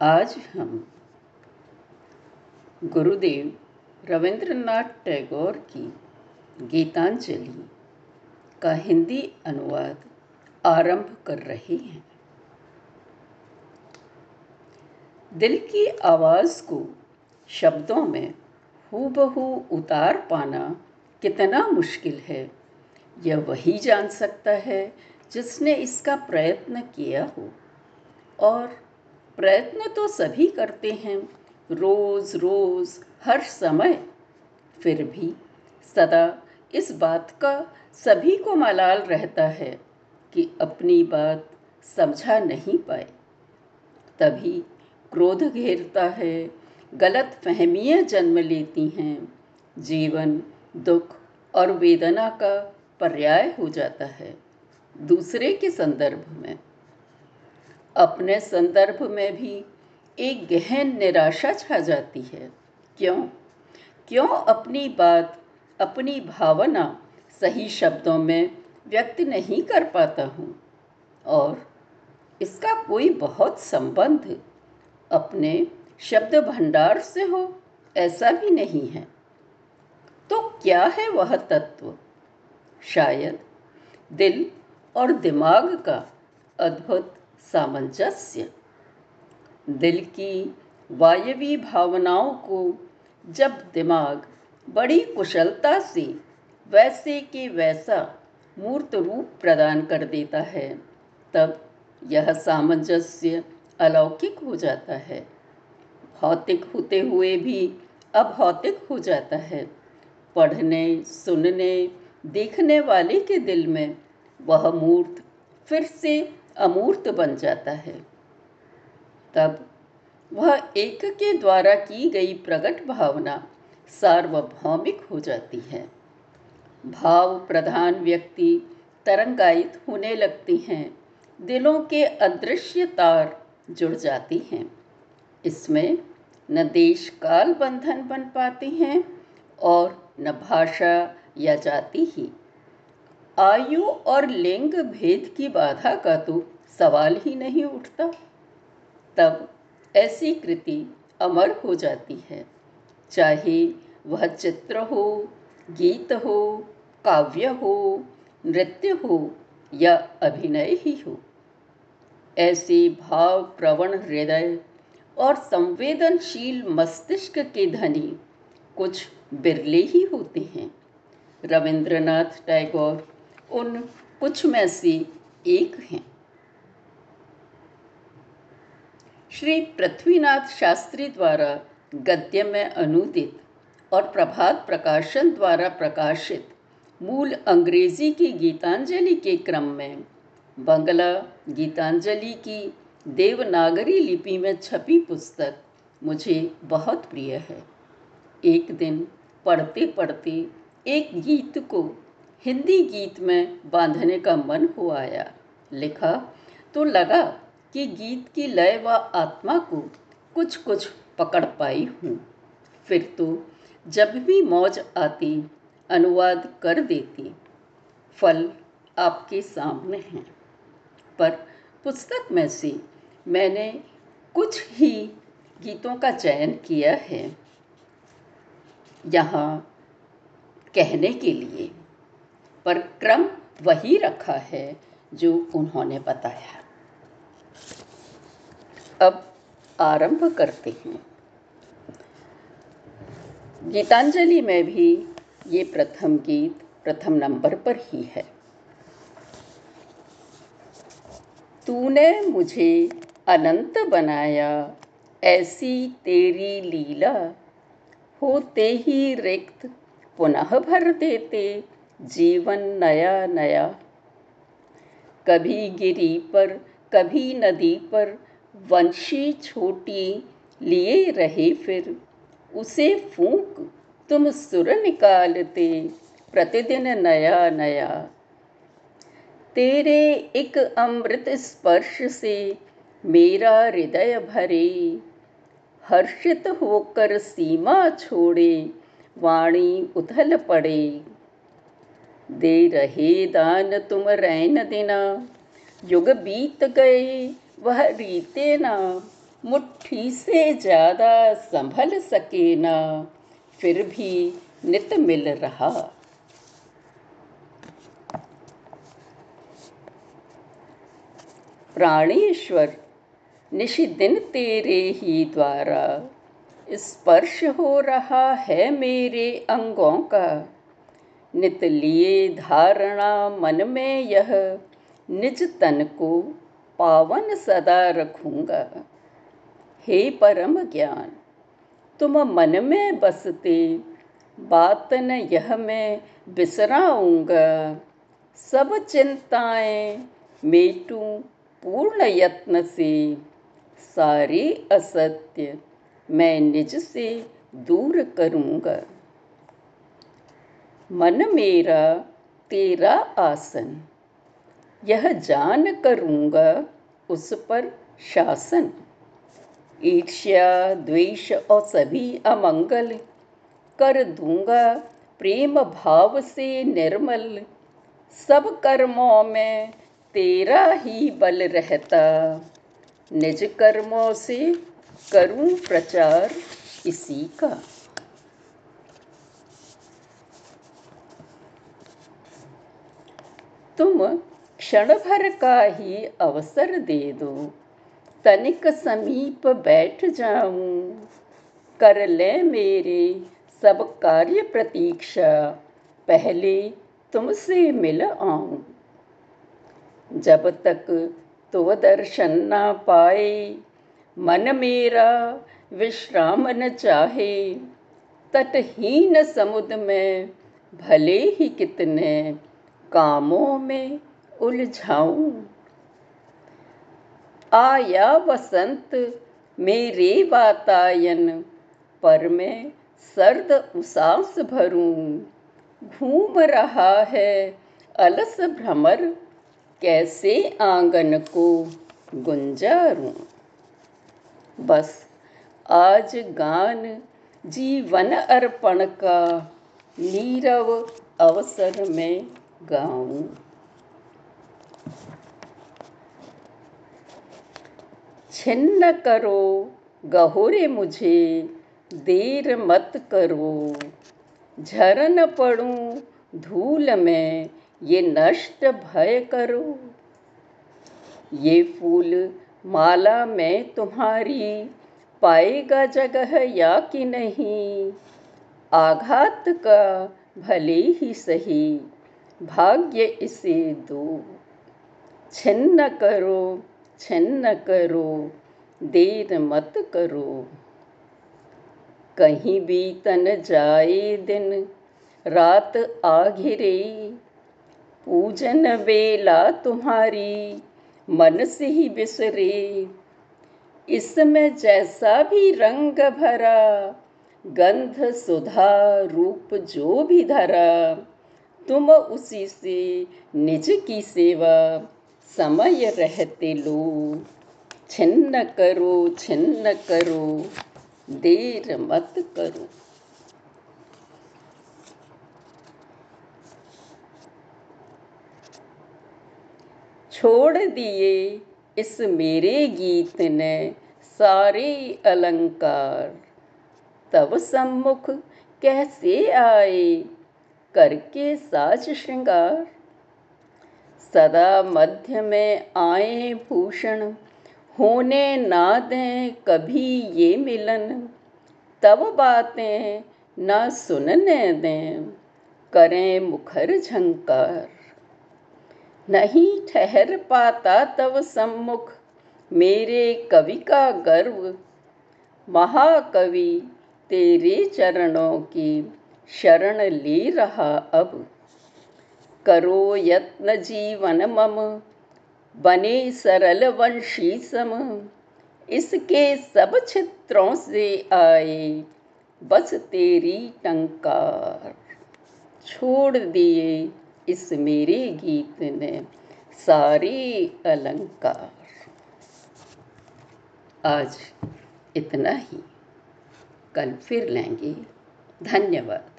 आज हम गुरुदेव रविंद्रनाथ टैगोर की गीतांजलि का हिंदी अनुवाद आरंभ कर रहे हैं। दिल की आवाज़ को शब्दों में हूबहू उतार पाना कितना मुश्किल है, यह वही जान सकता है जिसने इसका प्रयत्न किया हो। और प्रयत्न तो सभी करते हैं। रोज़ रोज़, हर समय। फिर भी सदा इस बात का सभी को मलाल रहता है कि अपनी बात समझा नहीं पाए। तभी क्रोध घेरता है, गलत फहमियाँ जन्म लेती हैं। जीवन, दुख और वेदना का पर्याय हो जाता है। दूसरे के संदर्भ में। अपने संदर्भ में भी एक गहन निराशा छा जाती है। क्यों? क्यों अपनी बात, अपनी भावना सही शब्दों में व्यक्त नहीं कर पाता हूँ? और इसका कोई बहुत संबंध अपने शब्द भंडार से हो, ऐसा भी नहीं है। तो क्या है वह तत्व? शायद दिल और दिमाग का अद्भुत सामंजस्य। दिल की वायवी भावनाओं को जब दिमाग बड़ी कुशलता से वैसे के वैसा मूर्त रूप प्रदान कर देता है, तब यह सामंजस्य अलौकिक हो जाता है। भौतिक होते हुए भी अभौतिक हो जाता है। पढ़ने, सुनने, देखने वाले के दिल में वह मूर्त फिर से अमूर्त बन जाता है। तब वह एक के द्वारा की गई प्रकट भावना सार्वभौमिक हो जाती है। भाव प्रधान व्यक्ति तरंगायित होने लगती हैं। दिलों के अदृश्य तार जुड़ जाती हैं। इसमें न देश काल बंधन बन पाते हैं और न भाषा या जाति ही। आयु और लिंग भेद की बाधा का तो सवाल ही नहीं उठता। तब ऐसी कृति अमर हो जाती है। चाहे वह चित्र हो, गीत हो, काव्य हो, नृत्य हो या अभिनय ही हो। ऐसे भाव प्रवण हृदय और संवेदनशील मस्तिष्क के धनी कुछ बिरले ही होते हैं। रविंद्रनाथ टैगोर उन कुछ में से एक हैं। श्री पृथ्वीनाथ शास्त्री द्वारा गद्य में अनुदित और प्रभात प्रकाशन द्वारा प्रकाशित मूल अंग्रेज़ी की गीतांजलि के क्रम में बंगला गीतांजलि की देवनागरी लिपि में छपी पुस्तक मुझे बहुत प्रिय है। एक दिन पढ़ते पढ़ते एक गीत को हिंदी गीत में बांधने का मन हो आया। लिखा तो लगा कि गीत की लय व आत्मा को कुछ कुछ पकड़ पाई हूँ। फिर तो जब भी मौज आती, अनुवाद कर देती। फल आपके सामने हैं। पर पुस्तक में से मैंने कुछ ही गीतों का चयन किया है। यहाँ कहने के लिए पर क्रम वही रखा है जो उन्होंने बताया। अब आरंभ करते हैं। गीतांजलि में भी ये प्रथम गीत प्रथम नंबर पर ही है। तूने मुझे अनंत बनाया, ऐसी तेरी लीला होते ही रिक्त पुनः भर देते। जीवन नया नया। कभी गिरी पर, कभी नदी पर, वंशी छोटी लिए रहे फिर। उसे फूंक तुम सुर निकालते, प्रतिदिन नया नया। तेरे एक अमृत स्पर्श से मेरा हृदय भरे। हर्षित होकर सीमा छोड़े, वाणी उथल पड़े। दे रहे दान तुम रैन देना। युग बीत गए, वह रीते ना। मुट्ठी से ज़्यादा संभल सके ना। फिर भी नित मिल रहा। प्राणेश्वर निशिदिन तेरे ही द्वारा। स्पर्श हो रहा है मेरे अंगों का। नित लिए धारणा मन में यह। निज तन को पावन सदा रखूँगा। हे परम ज्ञान, तुम मन में बसते बात न यह मैं बिसराऊँगा। सब चिंताएँ मेटू पूर्ण यत्न से। सारे असत्य मैं निज से दूर करूँगा। मन मेरा तेरा आसन। यह जान करूँगा उस पर शासन। ईर्ष्या द्वेष और सभी अमंगल कर दूँगा प्रेम भाव से निर्मल। सब कर्मों में तेरा ही बल रहता। निज कर्मों से करूँ प्रचार इसी का। तुम क्षण भर का ही अवसर दे दो तनिक समीप बैठ जाऊँ कर ले मेरे सब कार्य प्रतीक्षा पहले तुमसे मिल आऊँ जब तक तो दर्शन ना पाए मन मेरा विश्राम न चाहे तटहीन समुद्र में भले ही कितने कामों में उलझाऊं। आया वसंत मेरे वातायन पर मैं सर्द उसास भरूं। घूम रहा है अलस भ्रमर, कैसे आँगन को गुंजारूं। बस आज गान, जीवन अर्पण का नीरव अवसर में गाऊं। छिन्न करो गहोरे मुझे, देर मत करो। झरन पड़ूं धूल में, ये नष्ट भय करो। ये फूल माला में तुम्हारी, पाएगा जगह या कि नहीं? आघात का भले ही सही। भाग्य इसे दो। छिन्न करो छिन्न करो, देर मत करो। कहीं भी तन जाए दिन, रात आ घिरे पूजन बेला तुम्हारी, मन से ही बिसरे। इसमें जैसा भी रंग भरा, गंध सुधा रूप जो भी धरा। तुम उसी से निज की सेवा समय रहते लो। छिन्न करो छिन्न करो, देर मत करो। छोड़ दिए इस मेरे गीत ने सारे अलंकार। तब सम्मुख कैसे आए करके साज श्रृंगार। सदा मध्य में आए भूषण, होने ना दें कभी ये मिलन। तब बातें ना सुनने दें, करें मुखर झंकार। नहीं ठहर पाता तब सम्मुख, मेरे कवि का गर्व। महाकवि तेरे चरणों की शरण ले रहा अब। करो यत्न जीवन मम, बने सरल वंशी सम। इसके सब क्षेत्रों से आए, बस तेरी टंकार। छोड़ दिए इस मेरे गीत ने सारे अलंकार। आज इतना ही। कल फिर लेंगे। धन्यवाद।